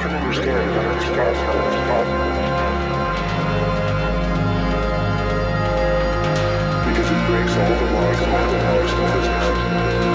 can understand how it's possible. Because it breaks all the laws of mathematics and physics.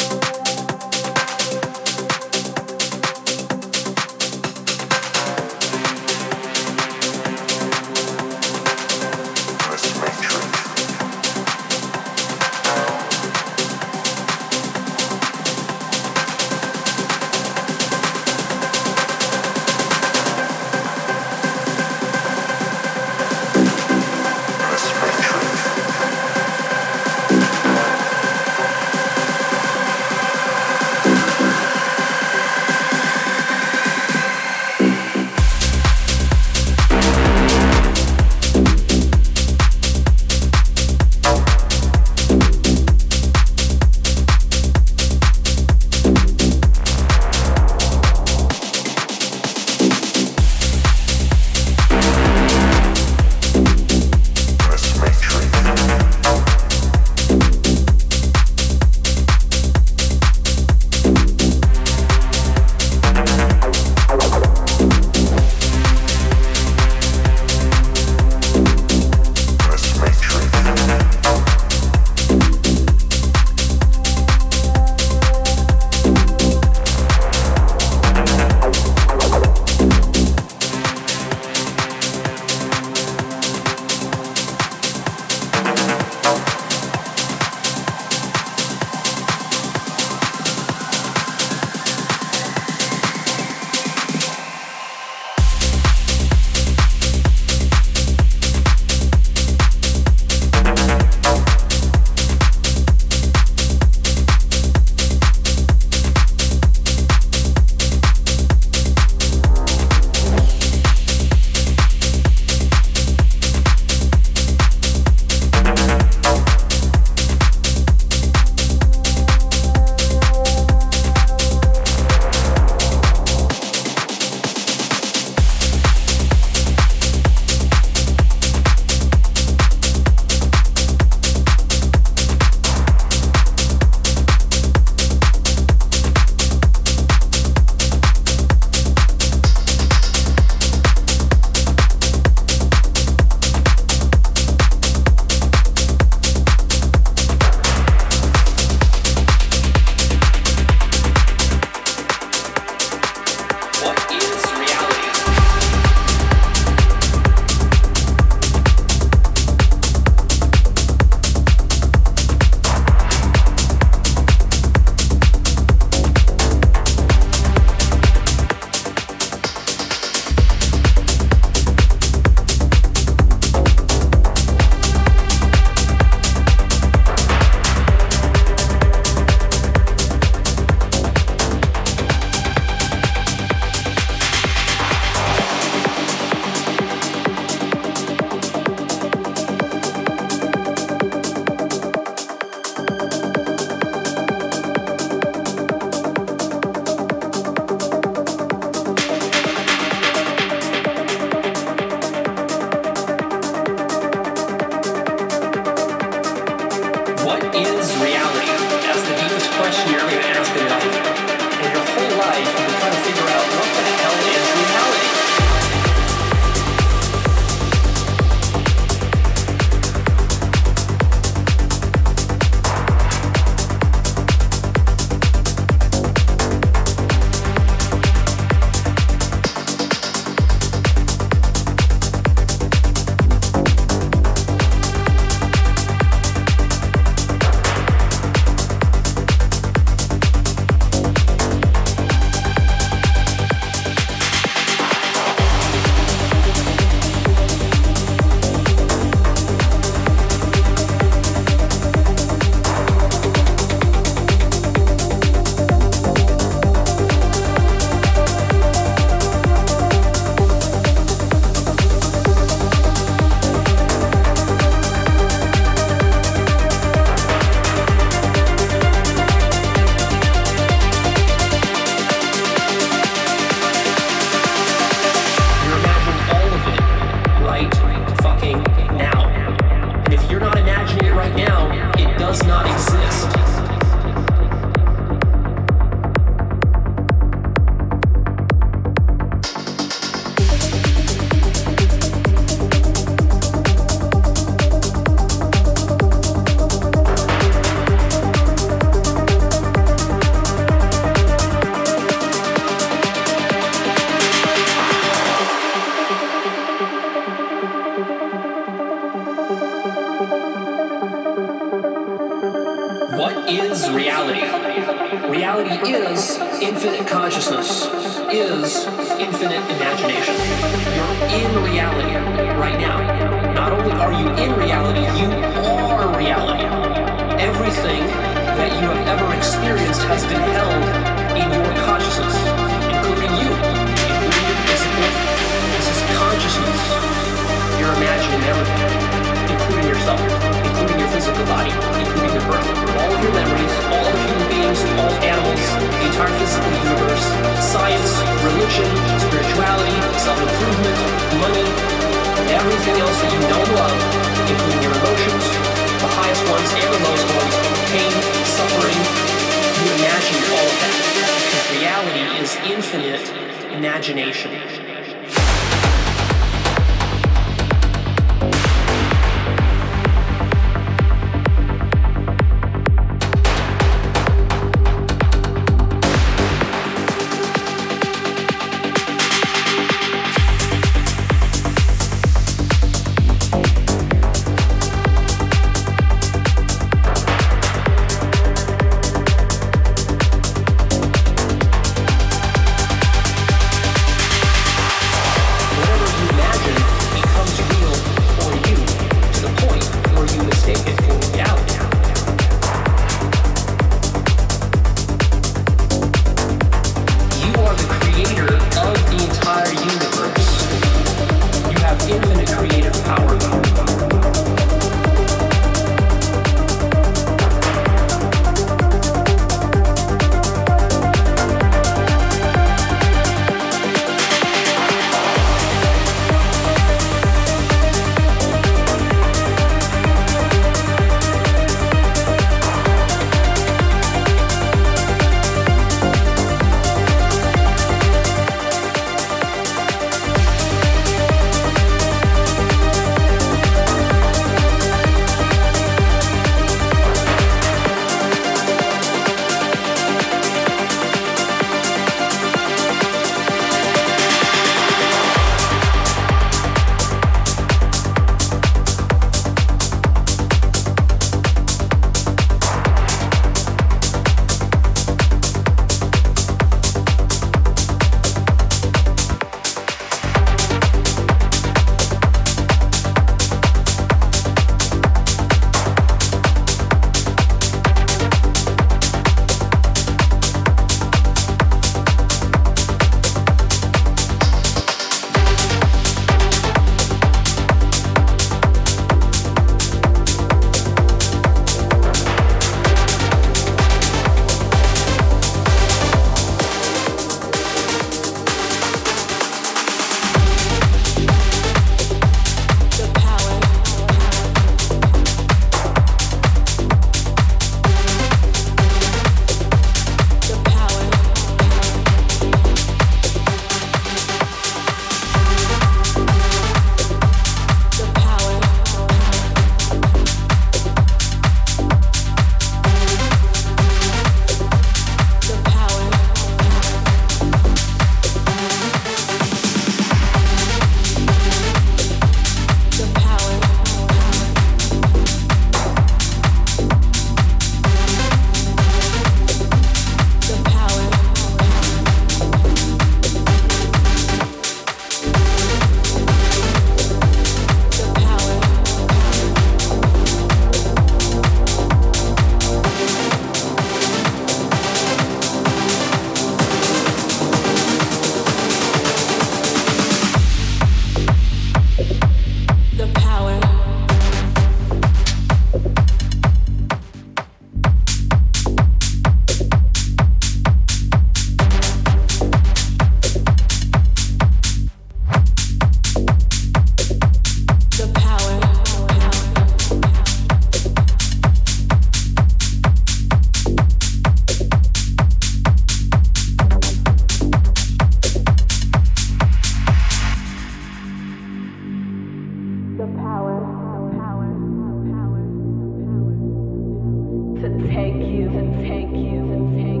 to take you, to take you, to take you.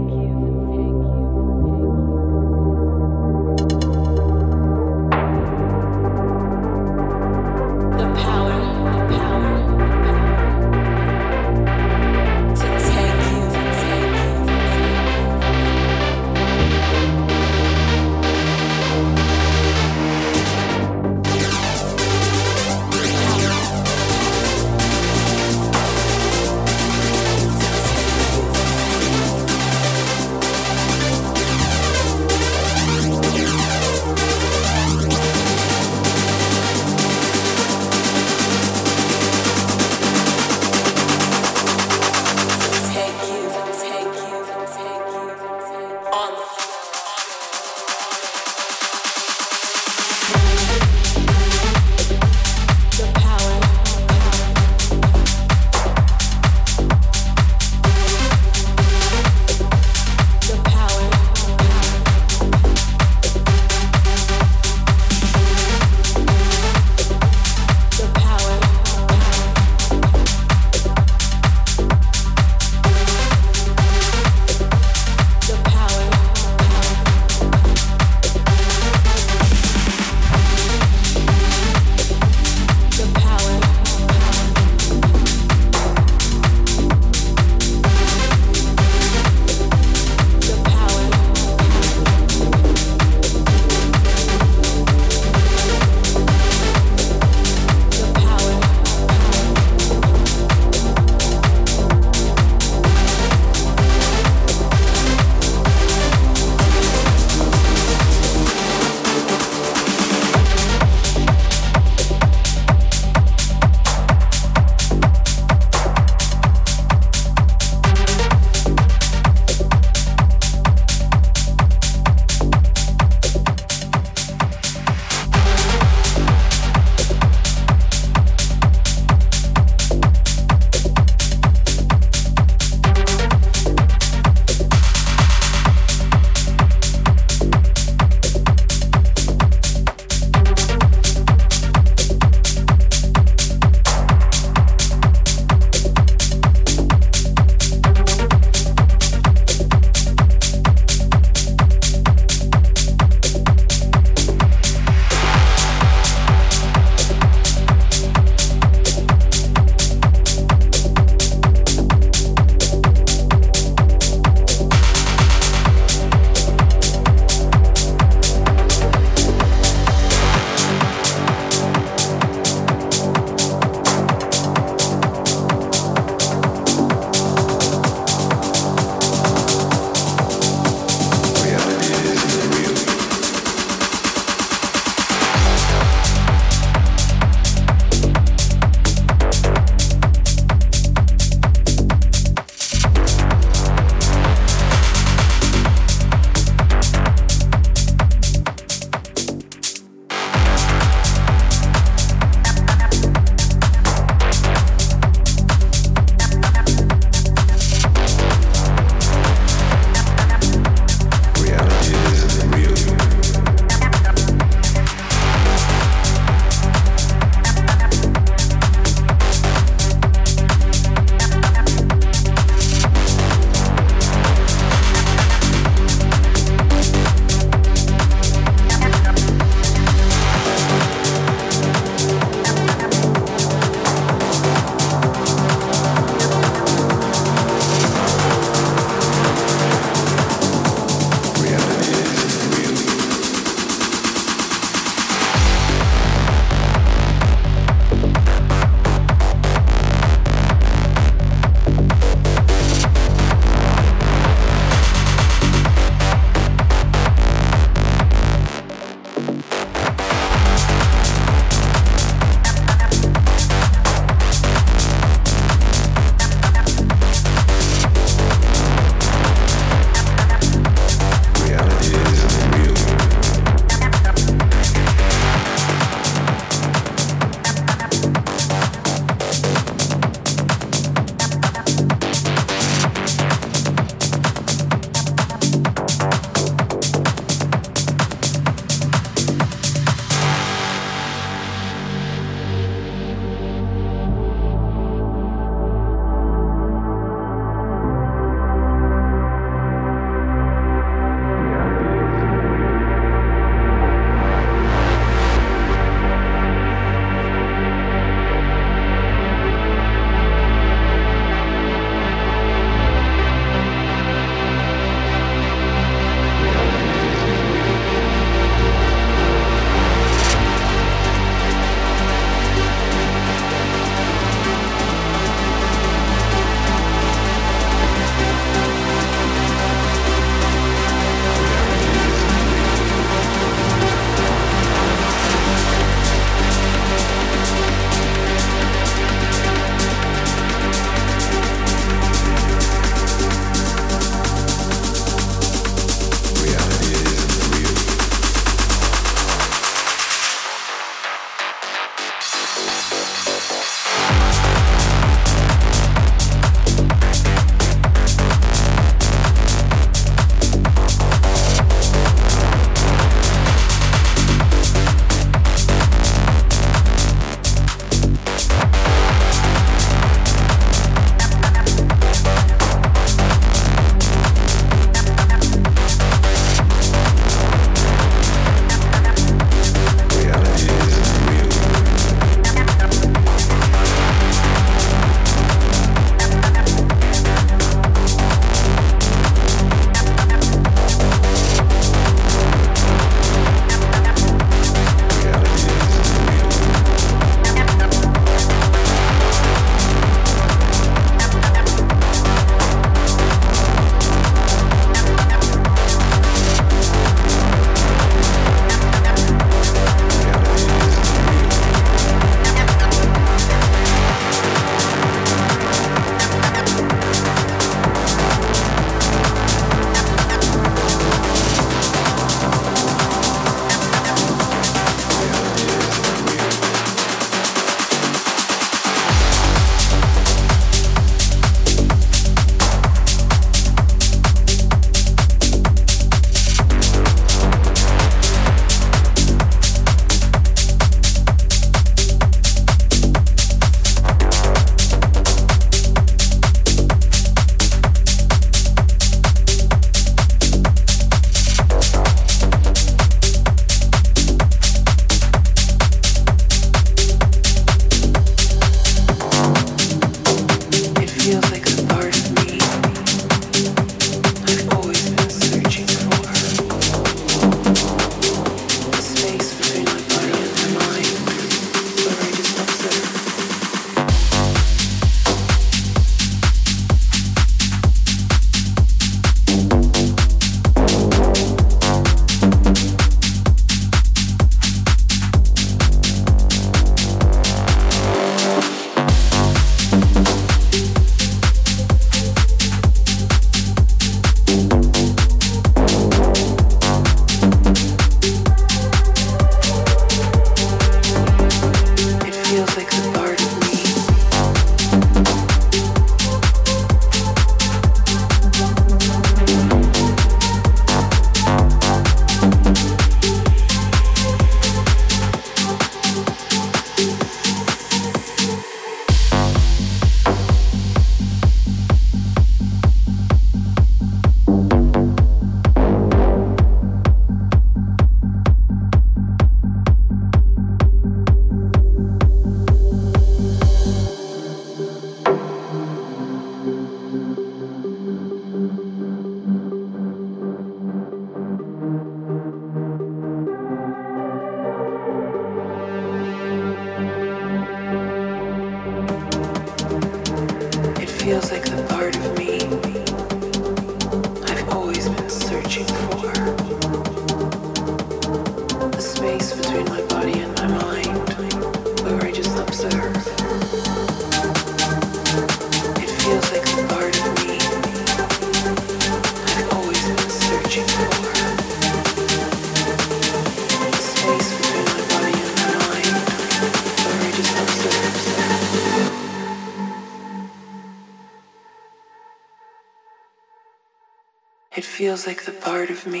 Part of me.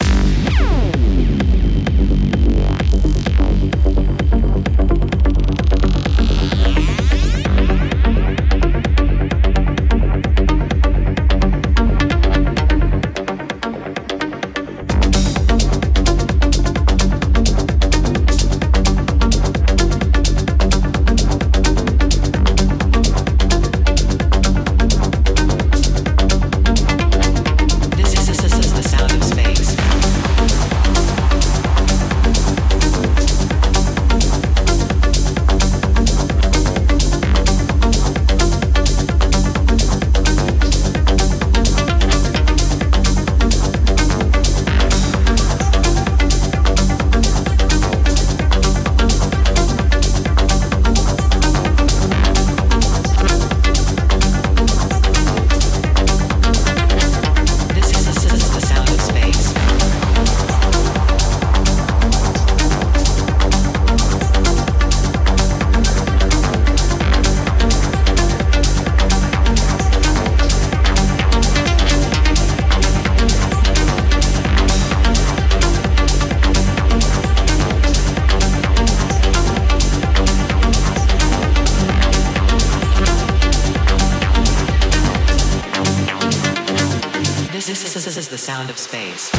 sound of space.